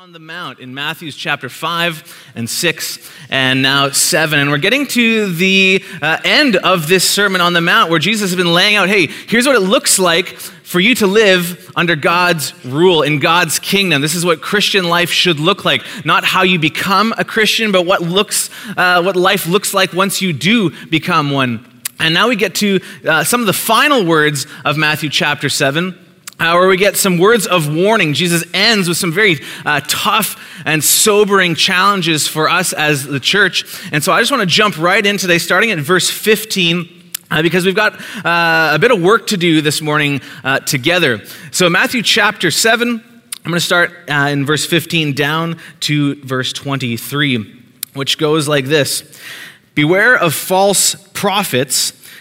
on the Mount in Matthew's chapter 5 and 6 and now 7. And we're getting to the uh, end of this Sermon on the Mount where Jesus has been laying out hey, here's what it looks like for you to live under God's rule in God's kingdom. This is what Christian life should look like. Not how you become a Christian, but what, looks, uh, what life looks like once you do become one. And now we get to uh, some of the final words of Matthew chapter 7 uh, where we get some words of warning. Jesus ends with some very uh, tough and sobering challenges for us as the church. And so I just want to jump right in today, starting at verse 15. Uh, because we've got uh, a bit of work to do this morning uh, together. So, Matthew chapter 7, I'm going to start uh, in verse 15 down to verse 23, which goes like this Beware of false prophets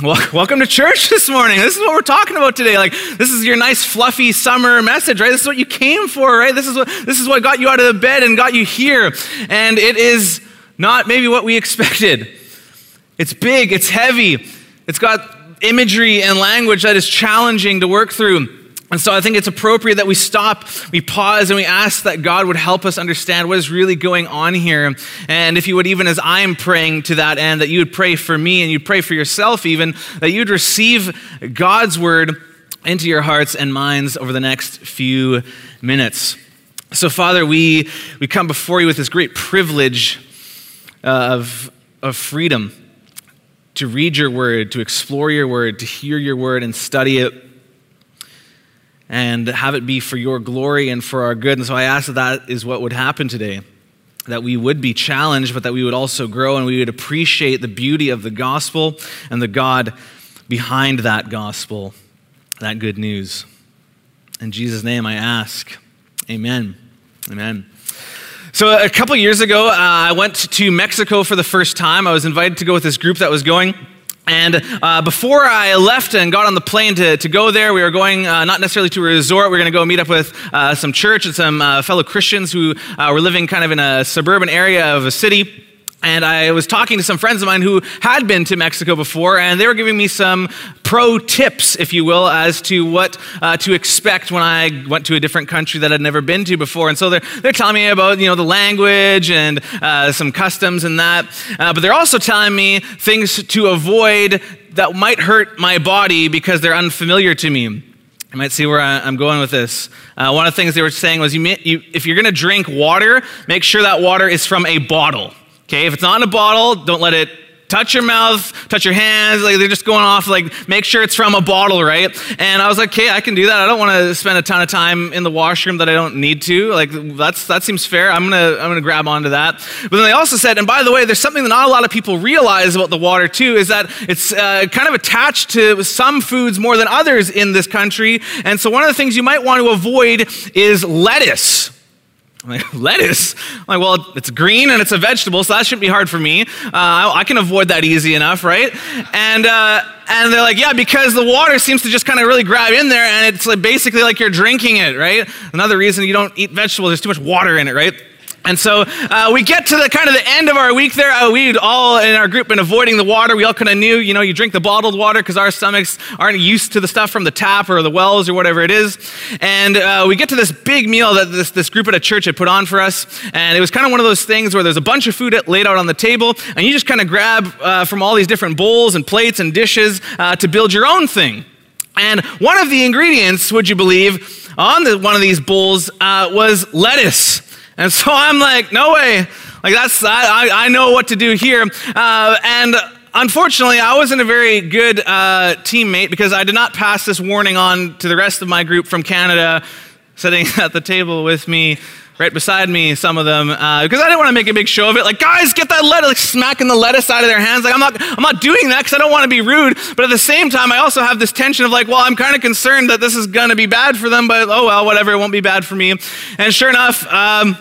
Welcome to church this morning. This is what we're talking about today. Like, this is your nice, fluffy summer message, right? This is what you came for, right? This is what, this is what got you out of the bed and got you here. And it is not maybe what we expected. It's big, it's heavy, it's got imagery and language that is challenging to work through. And so I think it's appropriate that we stop, we pause, and we ask that God would help us understand what is really going on here. And if you would, even as I'm praying to that end, that you would pray for me and you'd pray for yourself, even, that you'd receive God's word into your hearts and minds over the next few minutes. So, Father, we, we come before you with this great privilege uh, of, of freedom to read your word, to explore your word, to hear your word and study it and have it be for your glory and for our good. And so I ask that that is what would happen today. That we would be challenged, but that we would also grow and we would appreciate the beauty of the gospel and the God behind that gospel, that good news. In Jesus' name I ask. Amen. Amen. So, a couple years ago, uh, I went to Mexico for the first time. I was invited to go with this group that was going. And uh, before I left and got on the plane to, to go there, we were going uh, not necessarily to a resort. We were going to go meet up with uh, some church and some uh, fellow Christians who uh, were living kind of in a suburban area of a city. And I was talking to some friends of mine who had been to Mexico before, and they were giving me some pro tips, if you will, as to what uh, to expect when I went to a different country that I'd never been to before. And so they're, they're telling me about, you know, the language and uh, some customs and that. Uh, but they're also telling me things to avoid that might hurt my body because they're unfamiliar to me. You might see where I'm going with this. Uh, one of the things they were saying was you, you, if you're going to drink water, make sure that water is from a bottle. Okay, if it's not in a bottle, don't let it touch your mouth, touch your hands. Like they're just going off. Like make sure it's from a bottle, right? And I was like, okay, I can do that. I don't want to spend a ton of time in the washroom that I don't need to. Like that's that seems fair. I'm gonna I'm gonna grab onto that. But then they also said, and by the way, there's something that not a lot of people realize about the water too, is that it's uh, kind of attached to some foods more than others in this country. And so one of the things you might want to avoid is lettuce. I'm like, lettuce? I'm like, well, it's green and it's a vegetable, so that shouldn't be hard for me. Uh, I, can avoid that easy enough, right? And, uh, and they're like, yeah, because the water seems to just kind of really grab in there, and it's like basically like you're drinking it, right? Another reason you don't eat vegetables, there's too much water in it, right? And so uh, we get to the kind of the end of our week there. Uh, we'd all in our group been avoiding the water. We all kind of knew, you know, you drink the bottled water because our stomachs aren't used to the stuff from the tap or the wells or whatever it is. And uh, we get to this big meal that this, this group at a church had put on for us. And it was kind of one of those things where there's a bunch of food laid out on the table, and you just kind of grab uh, from all these different bowls and plates and dishes uh, to build your own thing. And one of the ingredients, would you believe, on the, one of these bowls uh, was lettuce. And so I'm like, no way. Like, that's I, I know what to do here. Uh, and unfortunately, I wasn't a very good uh, teammate because I did not pass this warning on to the rest of my group from Canada, sitting at the table with me right beside me, some of them, uh, because I didn't want to make a big show of it. Like, guys, get that lettuce, like smacking the lettuce out of their hands. Like, I'm not, I'm not doing that because I don't want to be rude. But at the same time, I also have this tension of like, well, I'm kind of concerned that this is going to be bad for them, but oh well, whatever, it won't be bad for me. And sure enough, um,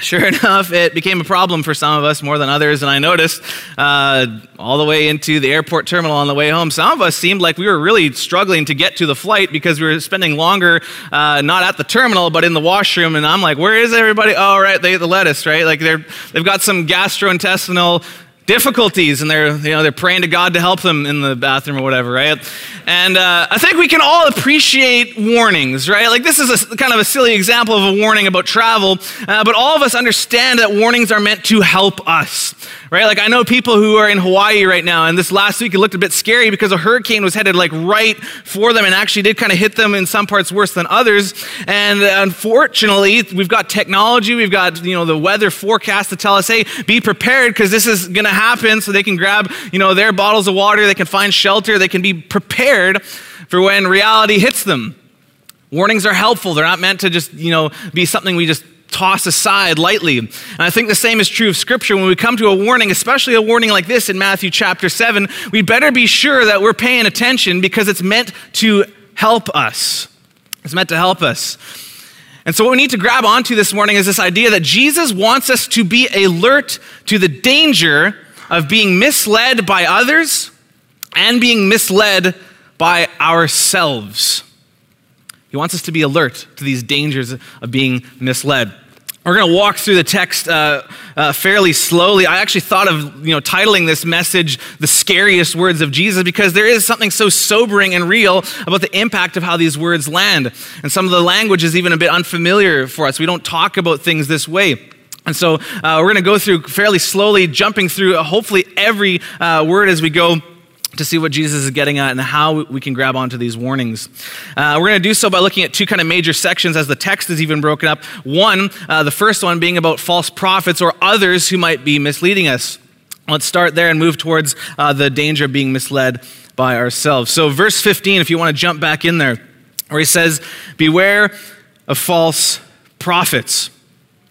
Sure enough, it became a problem for some of us more than others, and I noticed uh, all the way into the airport terminal on the way home, some of us seemed like we were really struggling to get to the flight because we were spending longer uh, not at the terminal but in the washroom. And I'm like, "Where is everybody? Oh, right, they ate the lettuce, right? Like they're they've got some gastrointestinal difficulties and they're you know they're praying to god to help them in the bathroom or whatever right? And uh, i think we can all appreciate warnings right? Like this is a kind of a silly example of a warning about travel uh, but all of us understand that warnings are meant to help us right? Like I know people who are in Hawaii right now, and this last week it looked a bit scary because a hurricane was headed like right for them and actually did kind of hit them in some parts worse than others. And unfortunately, we've got technology, we've got you know the weather forecast to tell us, hey, be prepared because this is going to happen, so they can grab you know their bottles of water, they can find shelter, they can be prepared for when reality hits them. Warnings are helpful. They're not meant to just, you know, be something we just toss aside lightly. And I think the same is true of Scripture. When we come to a warning, especially a warning like this in Matthew chapter 7, we better be sure that we're paying attention because it's meant to help us. It's meant to help us. And so, what we need to grab onto this morning is this idea that Jesus wants us to be alert to the danger of being misled by others and being misled by ourselves. He wants us to be alert to these dangers of being misled. We're going to walk through the text uh, uh, fairly slowly. I actually thought of you know titling this message "The Scariest Words of Jesus" because there is something so sobering and real about the impact of how these words land, and some of the language is even a bit unfamiliar for us. We don't talk about things this way. And so uh, we're going to go through fairly slowly, jumping through hopefully every uh, word as we go to see what Jesus is getting at and how we can grab onto these warnings. Uh, we're going to do so by looking at two kind of major sections as the text is even broken up. One, uh, the first one being about false prophets or others who might be misleading us. Let's start there and move towards uh, the danger of being misled by ourselves. So, verse 15, if you want to jump back in there, where he says, Beware of false prophets.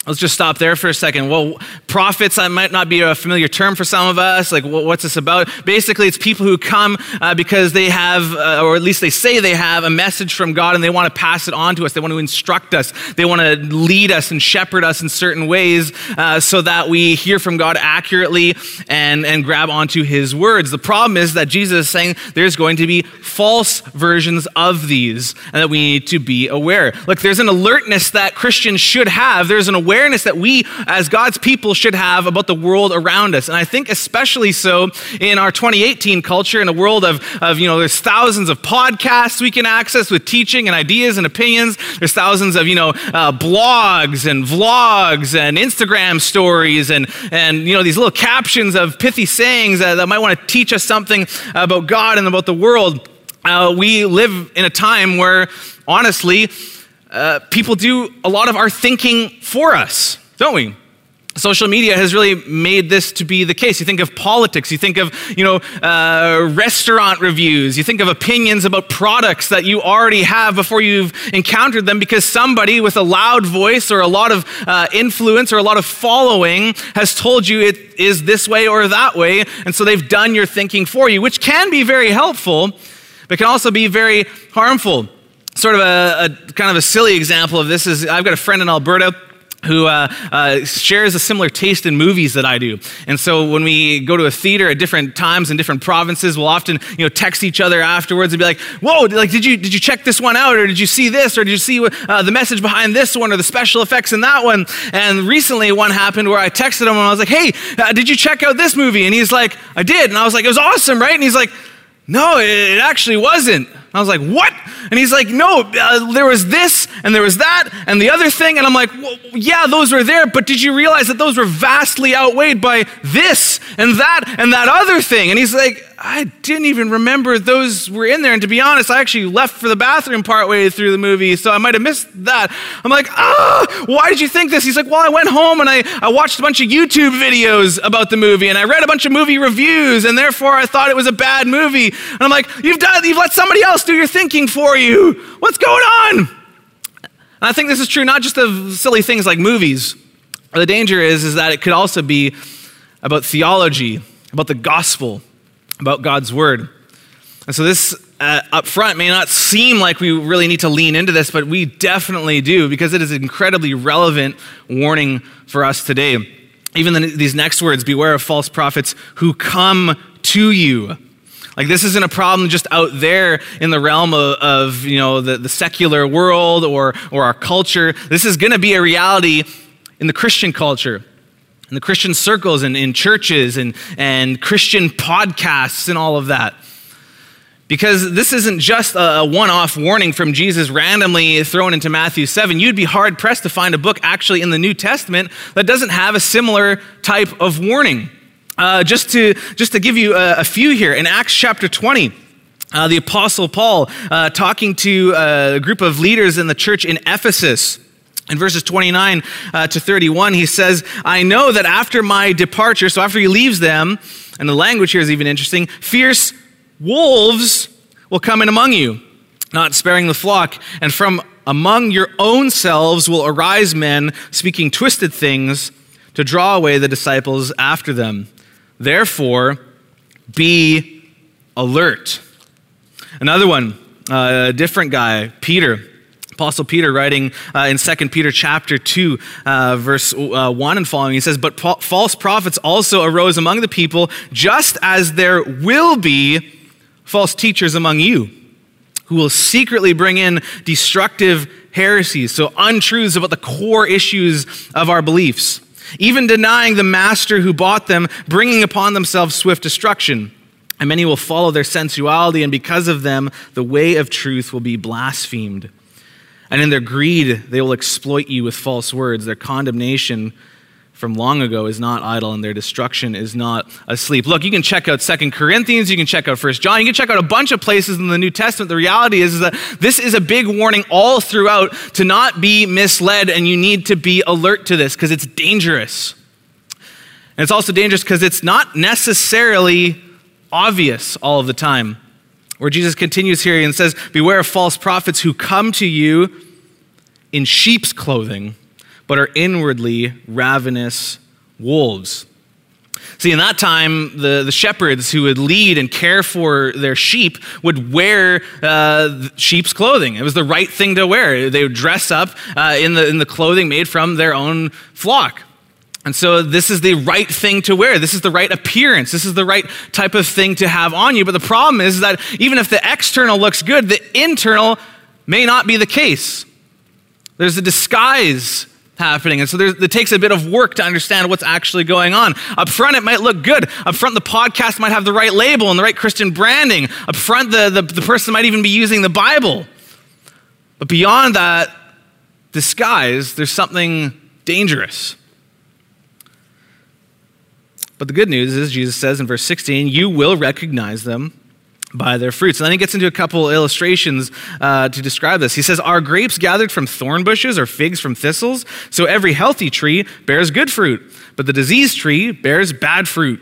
Let's just stop there for a second. Well, prophets that might not be a familiar term for some of us. Like, what's this about? Basically, it's people who come uh, because they have, uh, or at least they say they have, a message from God and they want to pass it on to us. They want to instruct us. They want to lead us and shepherd us in certain ways uh, so that we hear from God accurately and, and grab onto his words. The problem is that Jesus is saying there's going to be false versions of these and that we need to be aware. Look, there's an alertness that Christians should have. There's an awareness awareness that we as God's people should have about the world around us. And I think especially so in our 2018 culture, in a world of, of you know, there's thousands of podcasts we can access with teaching and ideas and opinions. There's thousands of, you know, uh, blogs and vlogs and Instagram stories and, and, you know, these little captions of pithy sayings that, that might want to teach us something about God and about the world. Uh, we live in a time where, honestly, uh, people do a lot of our thinking for us, don't we? Social media has really made this to be the case. You think of politics, you think of you know uh, restaurant reviews, you think of opinions about products that you already have before you've encountered them, because somebody with a loud voice or a lot of uh, influence or a lot of following has told you it is this way or that way, and so they've done your thinking for you, which can be very helpful, but can also be very harmful sort of a, a, kind of a silly example of this is I've got a friend in Alberta who uh, uh, shares a similar taste in movies that I do. And so when we go to a theater at different times in different provinces, we'll often you know text each other afterwards and be like, "Whoa, like did you did you check this one out, or did you see this, or did you see uh, the message behind this one, or the special effects in that one?" And recently, one happened where I texted him and I was like, "Hey, uh, did you check out this movie?" And he's like, "I did," and I was like, "It was awesome, right?" And he's like, "No, it actually wasn't." I was like, what? And he's like, no, uh, there was this and there was that and the other thing. And I'm like, well, yeah, those were there, but did you realize that those were vastly outweighed by this and that and that other thing. And he's like, I didn't even remember those were in there. And to be honest, I actually left for the bathroom partway through the movie, so I might have missed that. I'm like, ah, why did you think this? He's like, well, I went home and I, I watched a bunch of YouTube videos about the movie and I read a bunch of movie reviews, and therefore I thought it was a bad movie. And I'm like, you've done you've let somebody else do your thinking for you. What's going on? And I think this is true not just of silly things like movies. The danger is, is that it could also be about theology, about the gospel, about God's word. And so, this uh, up front may not seem like we really need to lean into this, but we definitely do because it is an incredibly relevant warning for us today. Even the, these next words beware of false prophets who come to you. Like, this isn't a problem just out there in the realm of, of you know, the, the secular world or, or our culture. This is going to be a reality in the Christian culture in the Christian circles and in churches and, and Christian podcasts and all of that. Because this isn't just a one off warning from Jesus randomly thrown into Matthew 7. You'd be hard pressed to find a book actually in the New Testament that doesn't have a similar type of warning. Uh, just, to, just to give you a, a few here, in Acts chapter 20, uh, the Apostle Paul uh, talking to uh, a group of leaders in the church in Ephesus. In verses 29 uh, to 31, he says, I know that after my departure, so after he leaves them, and the language here is even interesting, fierce wolves will come in among you, not sparing the flock, and from among your own selves will arise men speaking twisted things to draw away the disciples after them. Therefore, be alert. Another one, uh, a different guy, Peter. Apostle Peter writing uh, in 2 Peter chapter 2, uh, verse uh, 1 and following, he says, But po- false prophets also arose among the people, just as there will be false teachers among you, who will secretly bring in destructive heresies, so untruths about the core issues of our beliefs, even denying the master who bought them, bringing upon themselves swift destruction. And many will follow their sensuality, and because of them, the way of truth will be blasphemed. And in their greed, they will exploit you with false words. Their condemnation from long ago is not idle and their destruction is not asleep. Look, you can check out Second Corinthians, you can check out First John, you can check out a bunch of places in the New Testament. The reality is, is that this is a big warning all throughout to not be misled, and you need to be alert to this because it's dangerous. And it's also dangerous because it's not necessarily obvious all of the time. Where Jesus continues here and says, Beware of false prophets who come to you in sheep's clothing, but are inwardly ravenous wolves. See, in that time, the, the shepherds who would lead and care for their sheep would wear uh, sheep's clothing. It was the right thing to wear. They would dress up uh, in, the, in the clothing made from their own flock. And so, this is the right thing to wear. This is the right appearance. This is the right type of thing to have on you. But the problem is that even if the external looks good, the internal may not be the case. There's a disguise happening. And so it takes a bit of work to understand what's actually going on. Up front, it might look good. Up front, the podcast might have the right label and the right Christian branding. Up front, the, the, the person might even be using the Bible. But beyond that disguise, there's something dangerous. But the good news is, Jesus says in verse 16, you will recognize them by their fruits. And then he gets into a couple illustrations uh, to describe this. He says, Are grapes gathered from thorn bushes or figs from thistles? So every healthy tree bears good fruit, but the diseased tree bears bad fruit.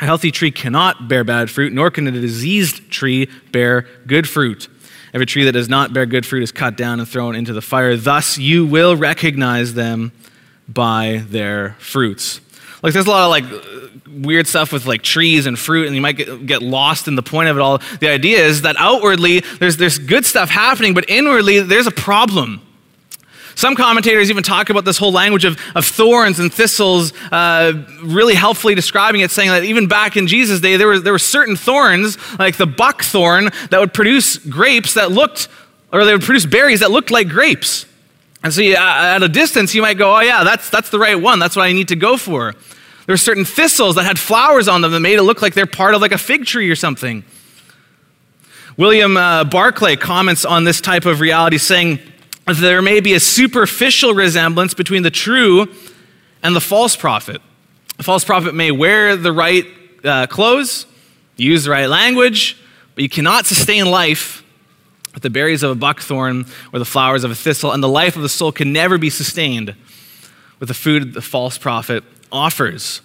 A healthy tree cannot bear bad fruit, nor can a diseased tree bear good fruit. Every tree that does not bear good fruit is cut down and thrown into the fire. Thus you will recognize them by their fruits. Like there's a lot of like weird stuff with like trees and fruit, and you might get, lost in the point of it all. The idea is that outwardly there's there's good stuff happening, but inwardly there's a problem. Some commentators even talk about this whole language of, of thorns and thistles, uh, really helpfully describing it, saying that even back in Jesus' day, there were, there were certain thorns, like the buckthorn, that would produce grapes that looked, or they would produce berries that looked like grapes. And so you, at a distance, you might go, oh, yeah, that's, that's the right one. That's what I need to go for. There were certain thistles that had flowers on them that made it look like they're part of like a fig tree or something. William uh, Barclay comments on this type of reality, saying there may be a superficial resemblance between the true and the false prophet. A false prophet may wear the right uh, clothes, use the right language, but you cannot sustain life with the berries of a buckthorn or the flowers of a thistle, and the life of the soul can never be sustained with the food of the false prophet offers.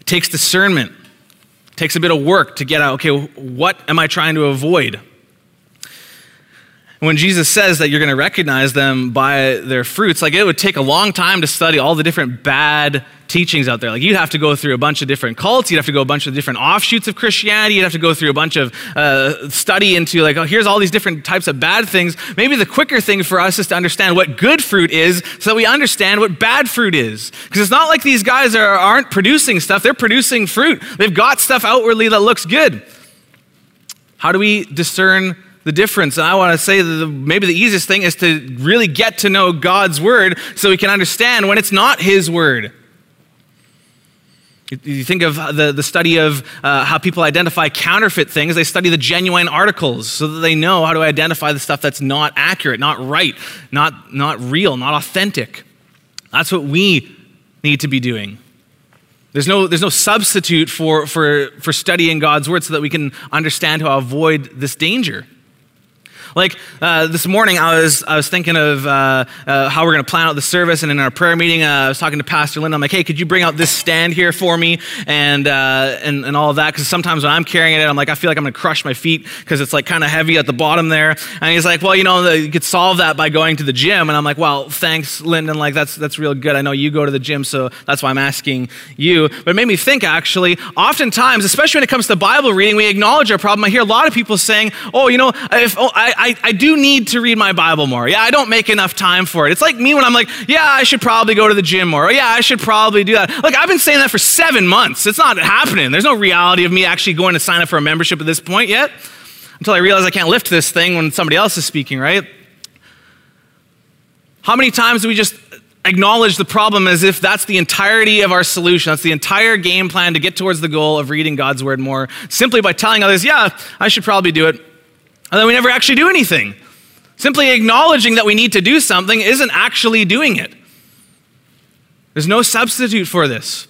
It takes discernment, it takes a bit of work to get out okay, what am I trying to avoid? when Jesus says that you're going to recognize them by their fruits, like it would take a long time to study all the different bad teachings out there. Like you'd have to go through a bunch of different cults, you'd have to go a bunch of different offshoots of Christianity, you'd have to go through a bunch of uh, study into like, oh, here's all these different types of bad things. Maybe the quicker thing for us is to understand what good fruit is so that we understand what bad fruit is. Because it's not like these guys are, aren't producing stuff, they're producing fruit. They've got stuff outwardly that looks good. How do we discern the difference. And I want to say that the, maybe the easiest thing is to really get to know God's word so we can understand when it's not his word. You think of the, the study of uh, how people identify counterfeit things. They study the genuine articles so that they know how to identify the stuff that's not accurate, not right, not, not real, not authentic. That's what we need to be doing. There's no, there's no substitute for, for, for studying God's word so that we can understand how to avoid this danger. Like uh, this morning, I was, I was thinking of uh, uh, how we're going to plan out the service. And in our prayer meeting, uh, I was talking to Pastor Lyndon. I'm like, hey, could you bring out this stand here for me and, uh, and, and all of that? Because sometimes when I'm carrying it, I'm like, I feel like I'm going to crush my feet because it's like kind of heavy at the bottom there. And he's like, well, you know, you could solve that by going to the gym. And I'm like, well, thanks, Lyndon. Like, that's, that's real good. I know you go to the gym, so that's why I'm asking you. But it made me think, actually, oftentimes, especially when it comes to Bible reading, we acknowledge our problem. I hear a lot of people saying, oh, you know, if, oh, I, I, I do need to read my Bible more. Yeah, I don't make enough time for it. It's like me when I'm like, yeah, I should probably go to the gym more. Yeah, I should probably do that. Like, I've been saying that for seven months. It's not happening. There's no reality of me actually going to sign up for a membership at this point yet until I realize I can't lift this thing when somebody else is speaking, right? How many times do we just acknowledge the problem as if that's the entirety of our solution. That's the entire game plan to get towards the goal of reading God's word more, simply by telling others, yeah, I should probably do it. And then we never actually do anything. Simply acknowledging that we need to do something isn't actually doing it. There's no substitute for this.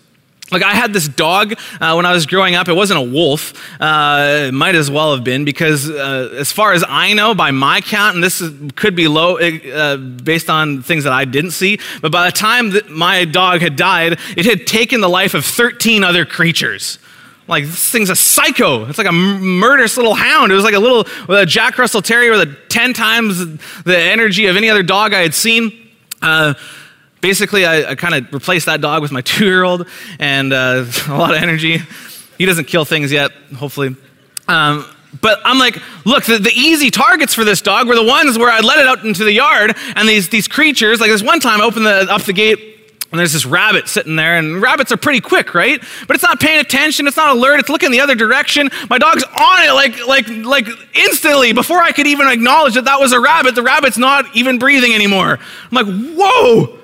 Like, I had this dog uh, when I was growing up. It wasn't a wolf. Uh, it might as well have been, because uh, as far as I know, by my count, and this is, could be low uh, based on things that I didn't see, but by the time that my dog had died, it had taken the life of 13 other creatures. Like, this thing's a psycho. It's like a murderous little hound. It was like a little a Jack Russell Terrier with a 10 times the energy of any other dog I had seen. Uh, basically, I, I kind of replaced that dog with my two year old and uh, a lot of energy. He doesn't kill things yet, hopefully. Um, but I'm like, look, the, the, easy targets for this dog were the ones where I let it out into the yard, and these, these creatures, like this one time I opened the, up the gate and there's this rabbit sitting there, and rabbits are pretty quick, right? But it's not paying attention, it's not alert, it's looking the other direction. My dog's on it like, like, like instantly before I could even acknowledge that that was a rabbit. The rabbit's not even breathing anymore. I'm like, whoa!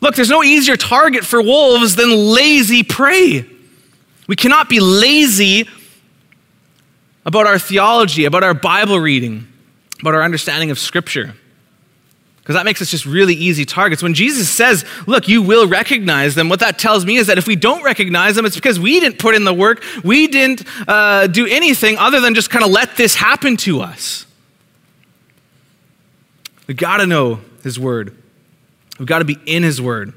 Look, there's no easier target for wolves than lazy prey. We cannot be lazy about our theology, about our Bible reading, about our understanding of Scripture because that makes us just really easy targets. When Jesus says, Look, you will recognize them, what that tells me is that if we don't recognize them, it's because we didn't put in the work, we didn't uh, do anything other than just kind of let this happen to us. We got to know His Word, we've got to be in His Word.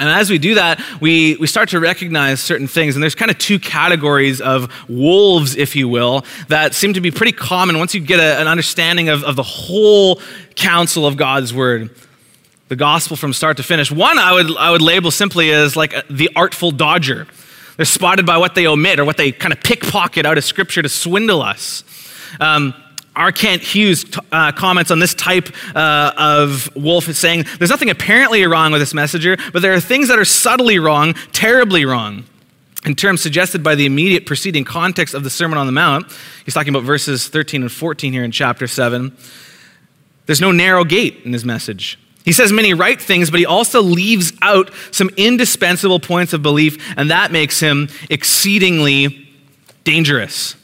And as we do that, we, we start to recognize certain things. And there's kind of two categories of wolves, if you will, that seem to be pretty common once you get a, an understanding of, of the whole counsel of God's word. The gospel from start to finish. One I would, I would label simply as like a, the artful dodger. They're spotted by what they omit or what they kind of pickpocket out of scripture to swindle us. Um, R. Kent Hughes uh, comments on this type uh, of wolf is saying, There's nothing apparently wrong with this messenger, but there are things that are subtly wrong, terribly wrong. In terms suggested by the immediate preceding context of the Sermon on the Mount, he's talking about verses 13 and 14 here in chapter 7. There's no narrow gate in his message. He says many right things, but he also leaves out some indispensable points of belief, and that makes him exceedingly dangerous.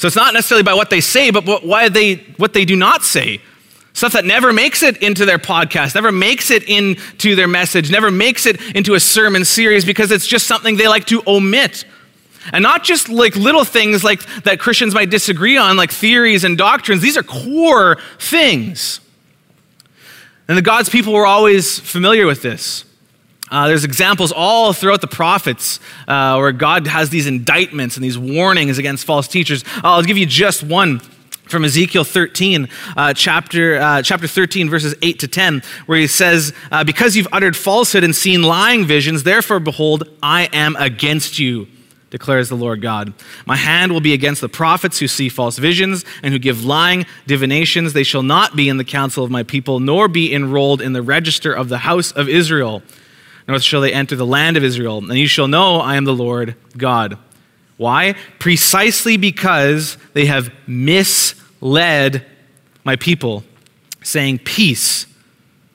So it's not necessarily by what they say, but what, why they, what they do not say. Stuff that never makes it into their podcast, never makes it into their message, never makes it into a sermon series because it's just something they like to omit. And not just like little things like that Christians might disagree on, like theories and doctrines. These are core things. And the God's people were always familiar with this. Uh, there's examples all throughout the prophets uh, where God has these indictments and these warnings against false teachers. I'll give you just one from Ezekiel 13, uh, chapter, uh, chapter 13, verses 8 to 10, where he says, uh, Because you've uttered falsehood and seen lying visions, therefore, behold, I am against you declares the Lord God. My hand will be against the prophets who see false visions and who give lying divinations. They shall not be in the council of my people, nor be enrolled in the register of the house of Israel, nor shall they enter the land of Israel. And you shall know I am the Lord God. Why? Precisely because they have misled my people, saying peace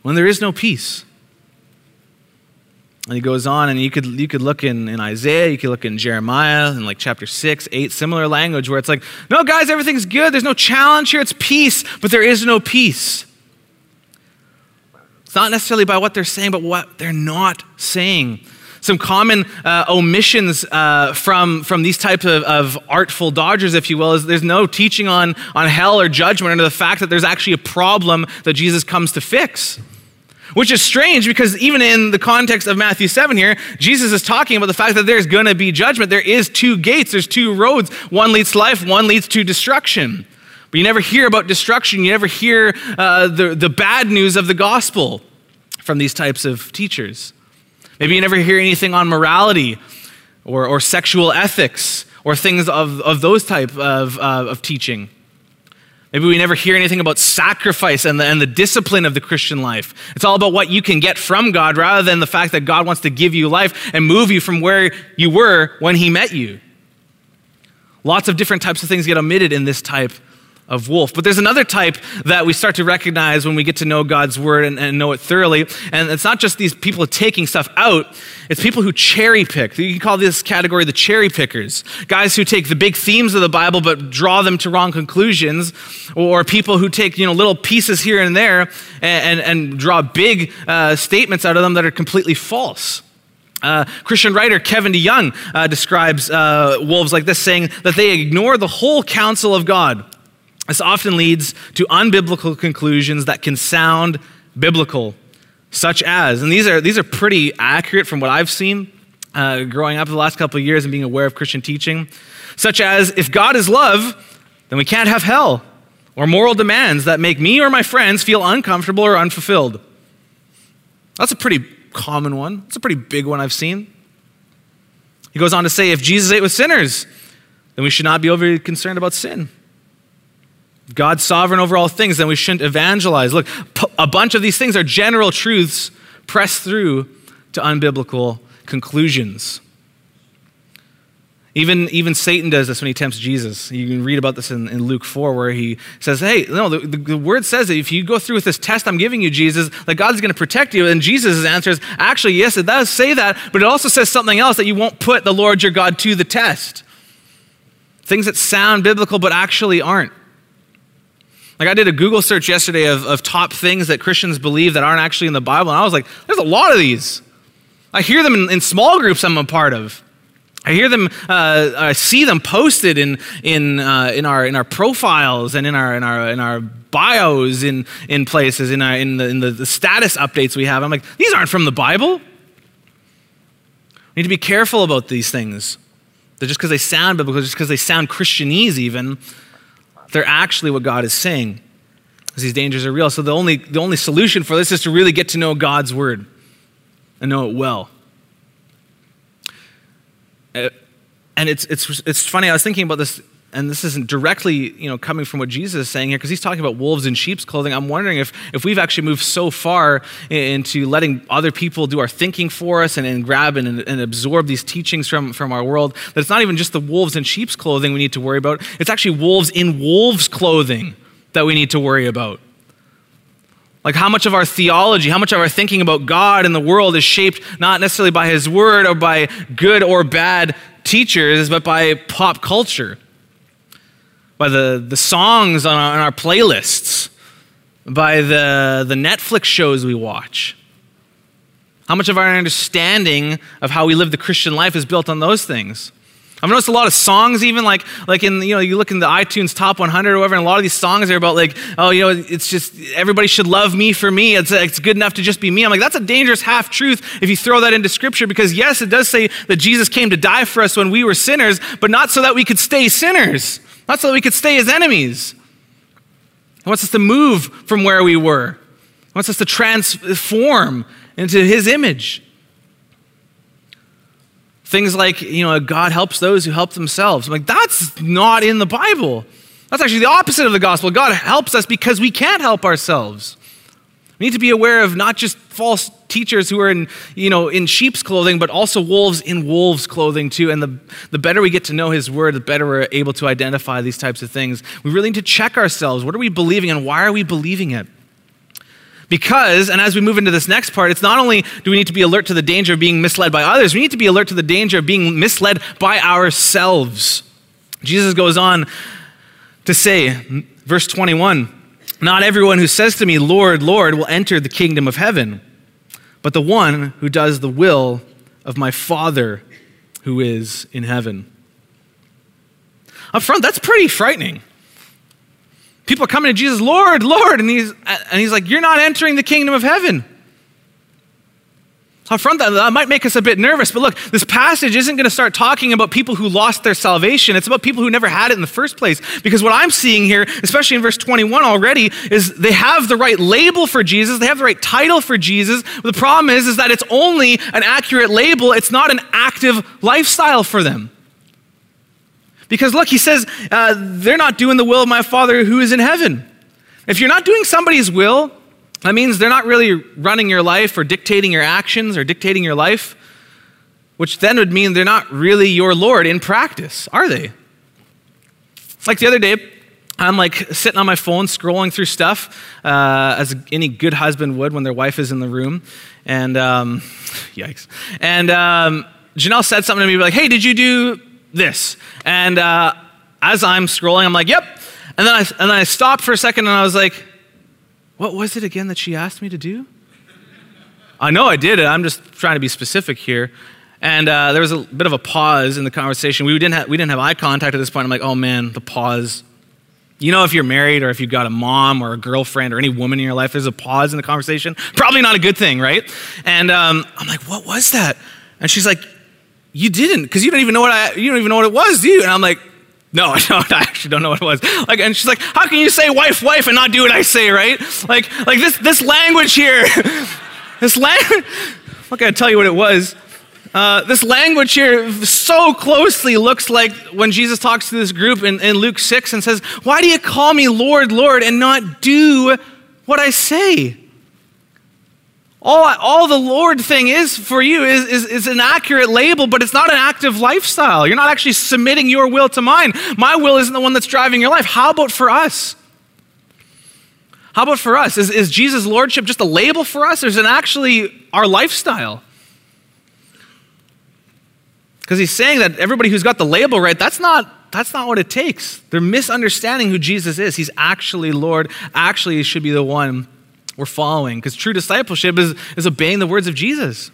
when there is no peace. And he goes on, and you could, you could look in, in Isaiah, you could look in Jeremiah, in like chapter 6, 8, similar language where it's like, no, guys, everything's good. There's no challenge here. It's peace, but there is no peace. Not necessarily by what they're saying, but what they're not saying. Some common uh, omissions uh, from, from these types of, of artful dodgers, if you will, is there's no teaching on, on hell or judgment under the fact that there's actually a problem that Jesus comes to fix. Which is strange because even in the context of Matthew 7 here, Jesus is talking about the fact that there's going to be judgment. There is two gates, there's two roads. One leads to life, one leads to destruction. But you never hear about destruction. You never hear uh, the, the bad news of the gospel from these types of teachers. Maybe you never hear anything on morality or, or sexual ethics or things of, of those type of, uh, of teaching. Maybe we never hear anything about sacrifice and the, and the discipline of the Christian life. It's all about what you can get from God rather than the fact that God wants to give you life and move you from where you were when He met you. Lots of different types of things get omitted in this type of wolf. But there's another type that we start to recognize when we get to know God's word and, and, know it thoroughly. And it's not just these people taking stuff out, it's people who cherry pick. You can call this category the cherry pickers. Guys who take the big themes of the Bible but draw them to wrong conclusions, or people who take you know little pieces here and there and, and, and draw big uh, statements out of them that are completely false. Uh, Christian writer Kevin DeYoung uh, describes uh, wolves like this, saying that they ignore the whole counsel of God this often leads to unbiblical conclusions that can sound biblical, such as, and these are, these are pretty accurate from what I've seen uh, growing up the last couple of years and being aware of Christian teaching, such as, if God is love, then we can't have hell, or moral demands that make me or my friends feel uncomfortable or unfulfilled. That's a pretty common one. It's a pretty big one I've seen. He goes on to say, if Jesus ate with sinners, then we should not be overly concerned about sin. God's sovereign over all things, then we shouldn't evangelize. Look, a bunch of these things are general truths pressed through to unbiblical conclusions. Even, even Satan does this when he tempts Jesus. You can read about this in, in Luke 4, where he says, Hey, no, the, the, the, word says that if you go through with this test I'm giving you, Jesus, that God's going to protect you. And Jesus' answer is, Actually, yes, it does say that, but it also says something else that you won't put the Lord your God to the test. Things that sound biblical, but actually aren't. Like I did a Google search yesterday of, of top things that Christians believe that aren't actually in the Bible, and I was like, there's a lot of these. I hear them in, in small groups I'm a part of. I hear them, uh, I see them posted in, in, uh, in, our, in our profiles and in our, in our, in our bios in, in places, in, our, in, the, in the, the status updates we have. I'm like, these aren't from the Bible. We need to be careful about these things. Just because they sound biblical, just because they sound Christianese even, they're actually what God is saying. Because these dangers are real. So the only, the only solution for this is to really get to know God's word and know it well. Uh, and it's, it's, it's funny, I was thinking about this and this isn't directly you know coming from what jesus is saying here because he's talking about wolves in sheep's clothing. I'm wondering if if we've actually moved so far into letting other people do our thinking for us and, and grab and, and absorb these teachings from from our world that it's not even just the wolves in sheep's clothing we need to worry about. It's actually wolves in wolves clothing that we need to worry about. Like how much of our theology, how much of our thinking about God and the world is shaped not necessarily by His Word or by good or bad teachers, but by pop culture by the, the songs on our, on our playlists, by the, the Netflix shows we watch? How much of our understanding of how we live the Christian life is built on those things? I've noticed a lot of songs, even like like in you know you look in the iTunes top 100 or whatever, and a lot of these songs are about like oh you know it's just everybody should love me for me. It's it's good enough to just be me. I'm like that's a dangerous half truth if you throw that into Scripture because yes, it does say that Jesus came to die for us when we were sinners, but not so that we could stay sinners, not so that we could stay his enemies. He wants us to move from where we were. He wants us to transform into his image. Things like, you know, God helps those who help themselves. I'm like, that's not in the Bible. That's actually the opposite of the gospel. God helps us because we can't help ourselves. We need to be aware of not just false teachers who are in, you know, in sheep's clothing, but also wolves in wolves' clothing too. And the, the better we get to know his word, the better we're able to identify these types of things. We really need to check ourselves. What are we believing and why are we believing it? Because, and as we move into this next part, it's not only do we need to be alert to the danger of being misled by others, we need to be alert to the danger of being misled by ourselves. Jesus goes on to say, verse 21 Not everyone who says to me, Lord, Lord, will enter the kingdom of heaven, but the one who does the will of my Father who is in heaven. Up front, that's pretty frightening. People are coming to Jesus, Lord, Lord, and he's, and he's like, You're not entering the kingdom of heaven. Up front, that, might make us a bit nervous, but look, this passage isn't going to start talking about people who lost their salvation. It's about people who never had it in the first place. Because what I'm seeing here, especially in verse 21 already, is they have the right label for Jesus, they have the right title for Jesus. The problem is, is that it's only an accurate label, it's not an active lifestyle for them. Because look, he says, uh, they're not doing the will of my Father who is in heaven. If you're not doing somebody's will, that means they're not really running your life or dictating your actions or dictating your life, which then would mean they're not really your Lord in practice, are they? Like the other day, I'm like sitting on my phone scrolling through stuff, uh, as any good husband would when their wife is in the room. And, um, yikes. And um, Janelle said something to me like, hey, did you do this. And uh, as I'm scrolling, I'm like, yep. And then, I, and then I stopped for a second and I was like, what was it again that she asked me to do? I know I did it. I'm just trying to be specific here. And uh, there was a bit of a pause in the conversation. We didn't, have, we didn't have eye contact at this point. I'm like, oh man, the pause. You know, if you're married or if you've got a mom or a girlfriend or any woman in your life, there's a pause in the conversation. Probably not a good thing, right? And um, I'm like, what was that? And she's like, you didn't, because you don't even know what I, you don't even know what it was, do you? And I'm like, no, I don't. I actually don't know what it was. Like, and she's like, how can you say wife, wife, and not do what I say, right? Like, like this, this language here, this language. I'm not gonna tell you what it was. Uh, this language here so closely looks like when Jesus talks to this group in, in Luke 6 and says, Why do you call me Lord, Lord, and not do what I say? All, all the Lord thing is for you is, is, is an accurate label, but it's not an active lifestyle. You're not actually submitting your will to mine. My will isn't the one that's driving your life. How about for us? How about for us? Is, is Jesus' lordship just a label for us, or is it actually our lifestyle? Because he's saying that everybody who's got the label right, that's not, that's not what it takes. They're misunderstanding who Jesus is. He's actually Lord, actually, he should be the one we're following. Because true discipleship is, is obeying the words of Jesus.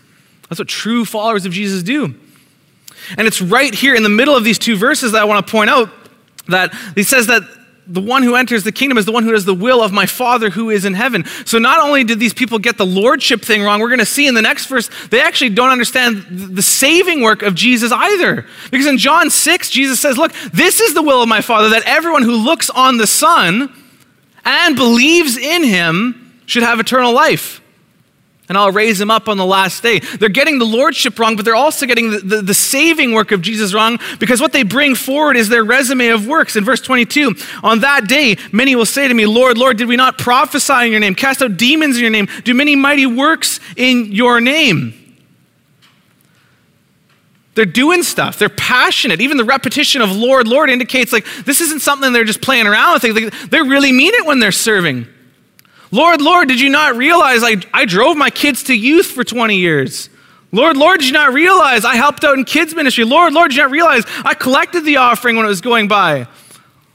That's what true followers of Jesus do. And it's right here in the middle of these two verses that I want to point out that he says that the one who enters the kingdom is the one who does the will of my Father who is in heaven. So not only did these people get the lordship thing wrong, we're going to see in the next verse, they actually don't understand the saving work of Jesus either. Because in John 6, Jesus says, Look, this is the will of my Father, that everyone who looks on the Son and believes in him should have eternal life. And I'll raise him up on the last day. They're getting the lordship wrong, but they're also getting the, the, the, saving work of Jesus wrong because what they bring forward is their resume of works. In verse 22, on that day, many will say to me, Lord, Lord, did we not prophesy in your name, cast out demons in your name, do many mighty works in your name? They're doing stuff. They're passionate. Even the repetition of Lord, Lord indicates like this isn't something they're just playing around with. They really mean it when they're serving. Lord, Lord, did you not realize I, I drove my kids to youth for 20 years? Lord, Lord, did you not realize I helped out in kids' ministry? Lord, Lord, did you not realize I collected the offering when it was going by?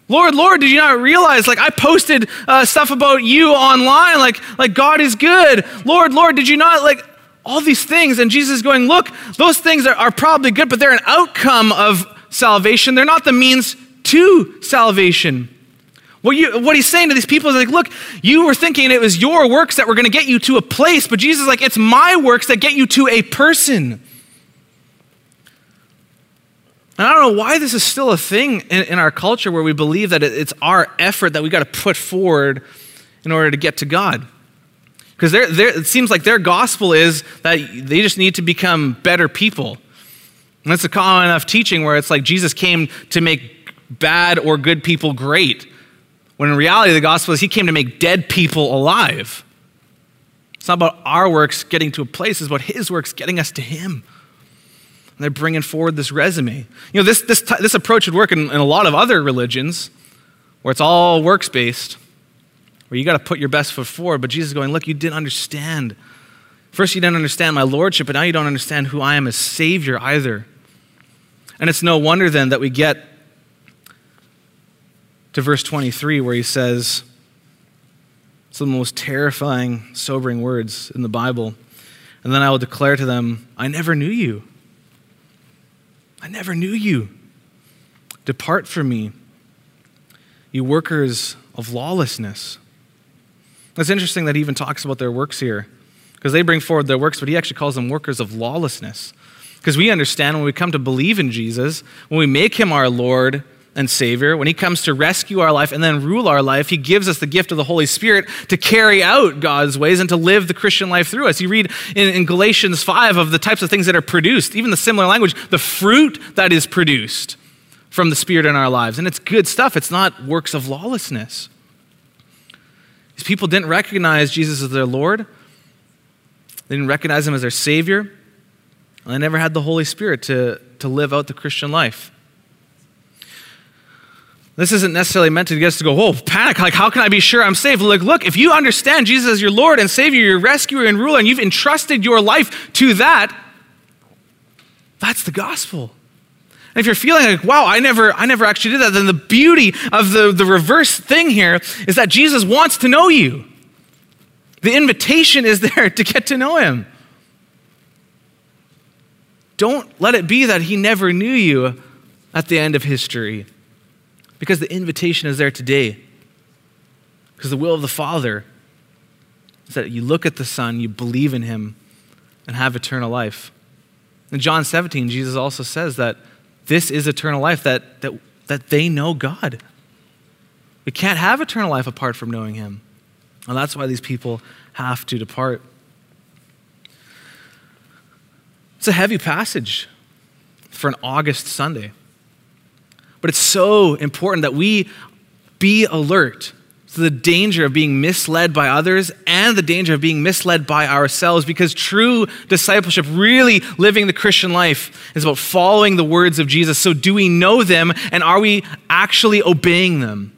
Lord, Lord, did you not realize? Like, I posted uh, stuff about you online, like, like God is good. Lord, Lord, did you not, like, all these things? And Jesus is going, Look, those things are, are probably good, but they're an outcome of salvation. They're not the means to salvation. What, you, what he's saying to these people is like, look, you were thinking it was your works that were going to get you to a place, but Jesus is like, it's my works that get you to a person. And I don't know why this is still a thing in, in our culture where we believe that it's our effort that we got to put forward in order to get to God. Because it seems like their gospel is that they just need to become better people. And that's a common enough teaching where it's like Jesus came to make bad or good people great. When in reality, the gospel is he came to make dead people alive. It's not about our works getting to a place, it's about his works getting us to him. And they're bringing forward this resume. You know, this, this, this approach would work in, in a lot of other religions where it's all works based, where you got to put your best foot forward. But Jesus is going, Look, you didn't understand. First, you didn't understand my lordship, but now you don't understand who I am as Savior either. And it's no wonder then that we get to verse 23 where he says some of the most terrifying, sobering words in the Bible. And then I will declare to them, I never knew you. I never knew you. Depart from me, you workers of lawlessness. It's interesting that he even talks about their works here because they bring forward their works, but he actually calls them workers of lawlessness. Because we understand when we come to believe in Jesus, when we make him our Lord and Savior, when he comes to rescue our life and then rule our life, he gives us the gift of the Holy Spirit to carry out God's ways and to live the Christian life through us. You read in, in Galatians 5 of the types of things that are produced, even the similar language, the fruit that is produced from the Spirit in our lives. And it's good stuff, it's not works of lawlessness. These people didn't recognize Jesus as their Lord, they didn't recognize him as their Savior, and they never had the Holy Spirit to, to live out the Christian life. This isn't necessarily meant to get us to go, whoa, panic. Like, how can I be sure I'm safe? Like, look, if you understand Jesus as your Lord and Savior, your rescuer and ruler, and you've entrusted your life to that, that's the gospel. And if you're feeling like, wow, I never, I never actually did that, then the beauty of the, the reverse thing here is that Jesus wants to know you. The invitation is there to get to know him. Don't let it be that he never knew you at the end of history. Because the invitation is there today. Because the will of the Father is that you look at the Son, you believe in him, and have eternal life. In John 17, Jesus also says that this is eternal life, that, that, that they know God. We can't have eternal life apart from knowing him. And that's why these people have to depart. It's a heavy passage for an August Sunday. But it's so important that we be alert to the danger of being misled by others and the danger of being misled by ourselves because true discipleship, really living the Christian life, is about following the words of Jesus. So, do we know them and are we actually obeying them?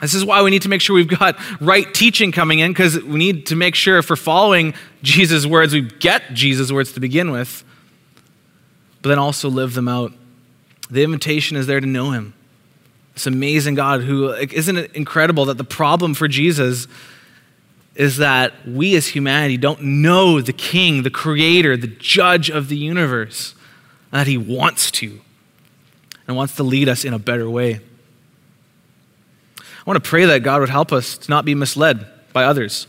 This is why we need to make sure we've got right teaching coming in because we need to make sure if we're following Jesus' words, we get Jesus' words to begin with, but then also live them out the invitation is there to know him. This amazing God who, isn't it incredible that the problem for Jesus is that we as humanity don't know the king, the creator, the judge of the universe, and that he wants to and wants to lead us in a better way. I want to pray that God would help us to not be misled by others,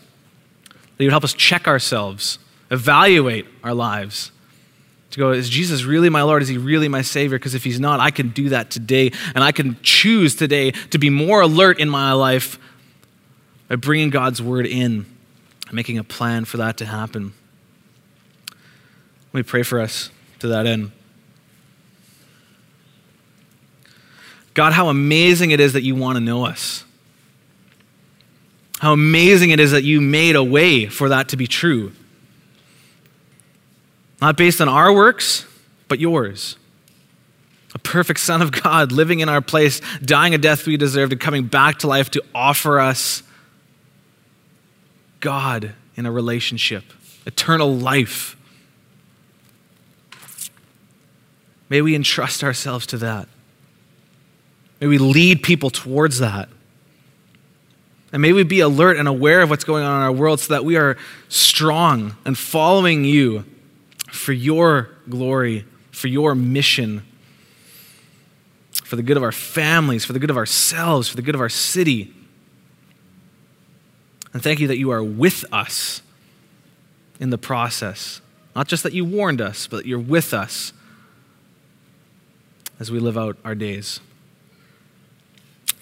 that He would help us check ourselves, evaluate our lives, to go, is Jesus really my Lord? Is he really my Savior? Because if he's not, I can do that today. And I can choose today to be more alert in my life by bringing God's word in and making a plan for that to happen. Let me pray for us to that end. God, how amazing it is that you want to know us. How amazing it is that you made a way for that to be true. Not based on our works, but yours. A perfect Son of God living in our place, dying a death we deserved, and coming back to life to offer us God in a relationship, eternal life. May we entrust ourselves to that. May we lead people towards that. And may we be alert and aware of what's going on in our world so that we are strong and following you for your glory, for your mission, for the good of our families, for the good of ourselves, for the good of our city. And thank you that you are with us in the process. Not just that you warned us, but that you're with us as we live out our days.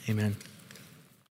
Amen.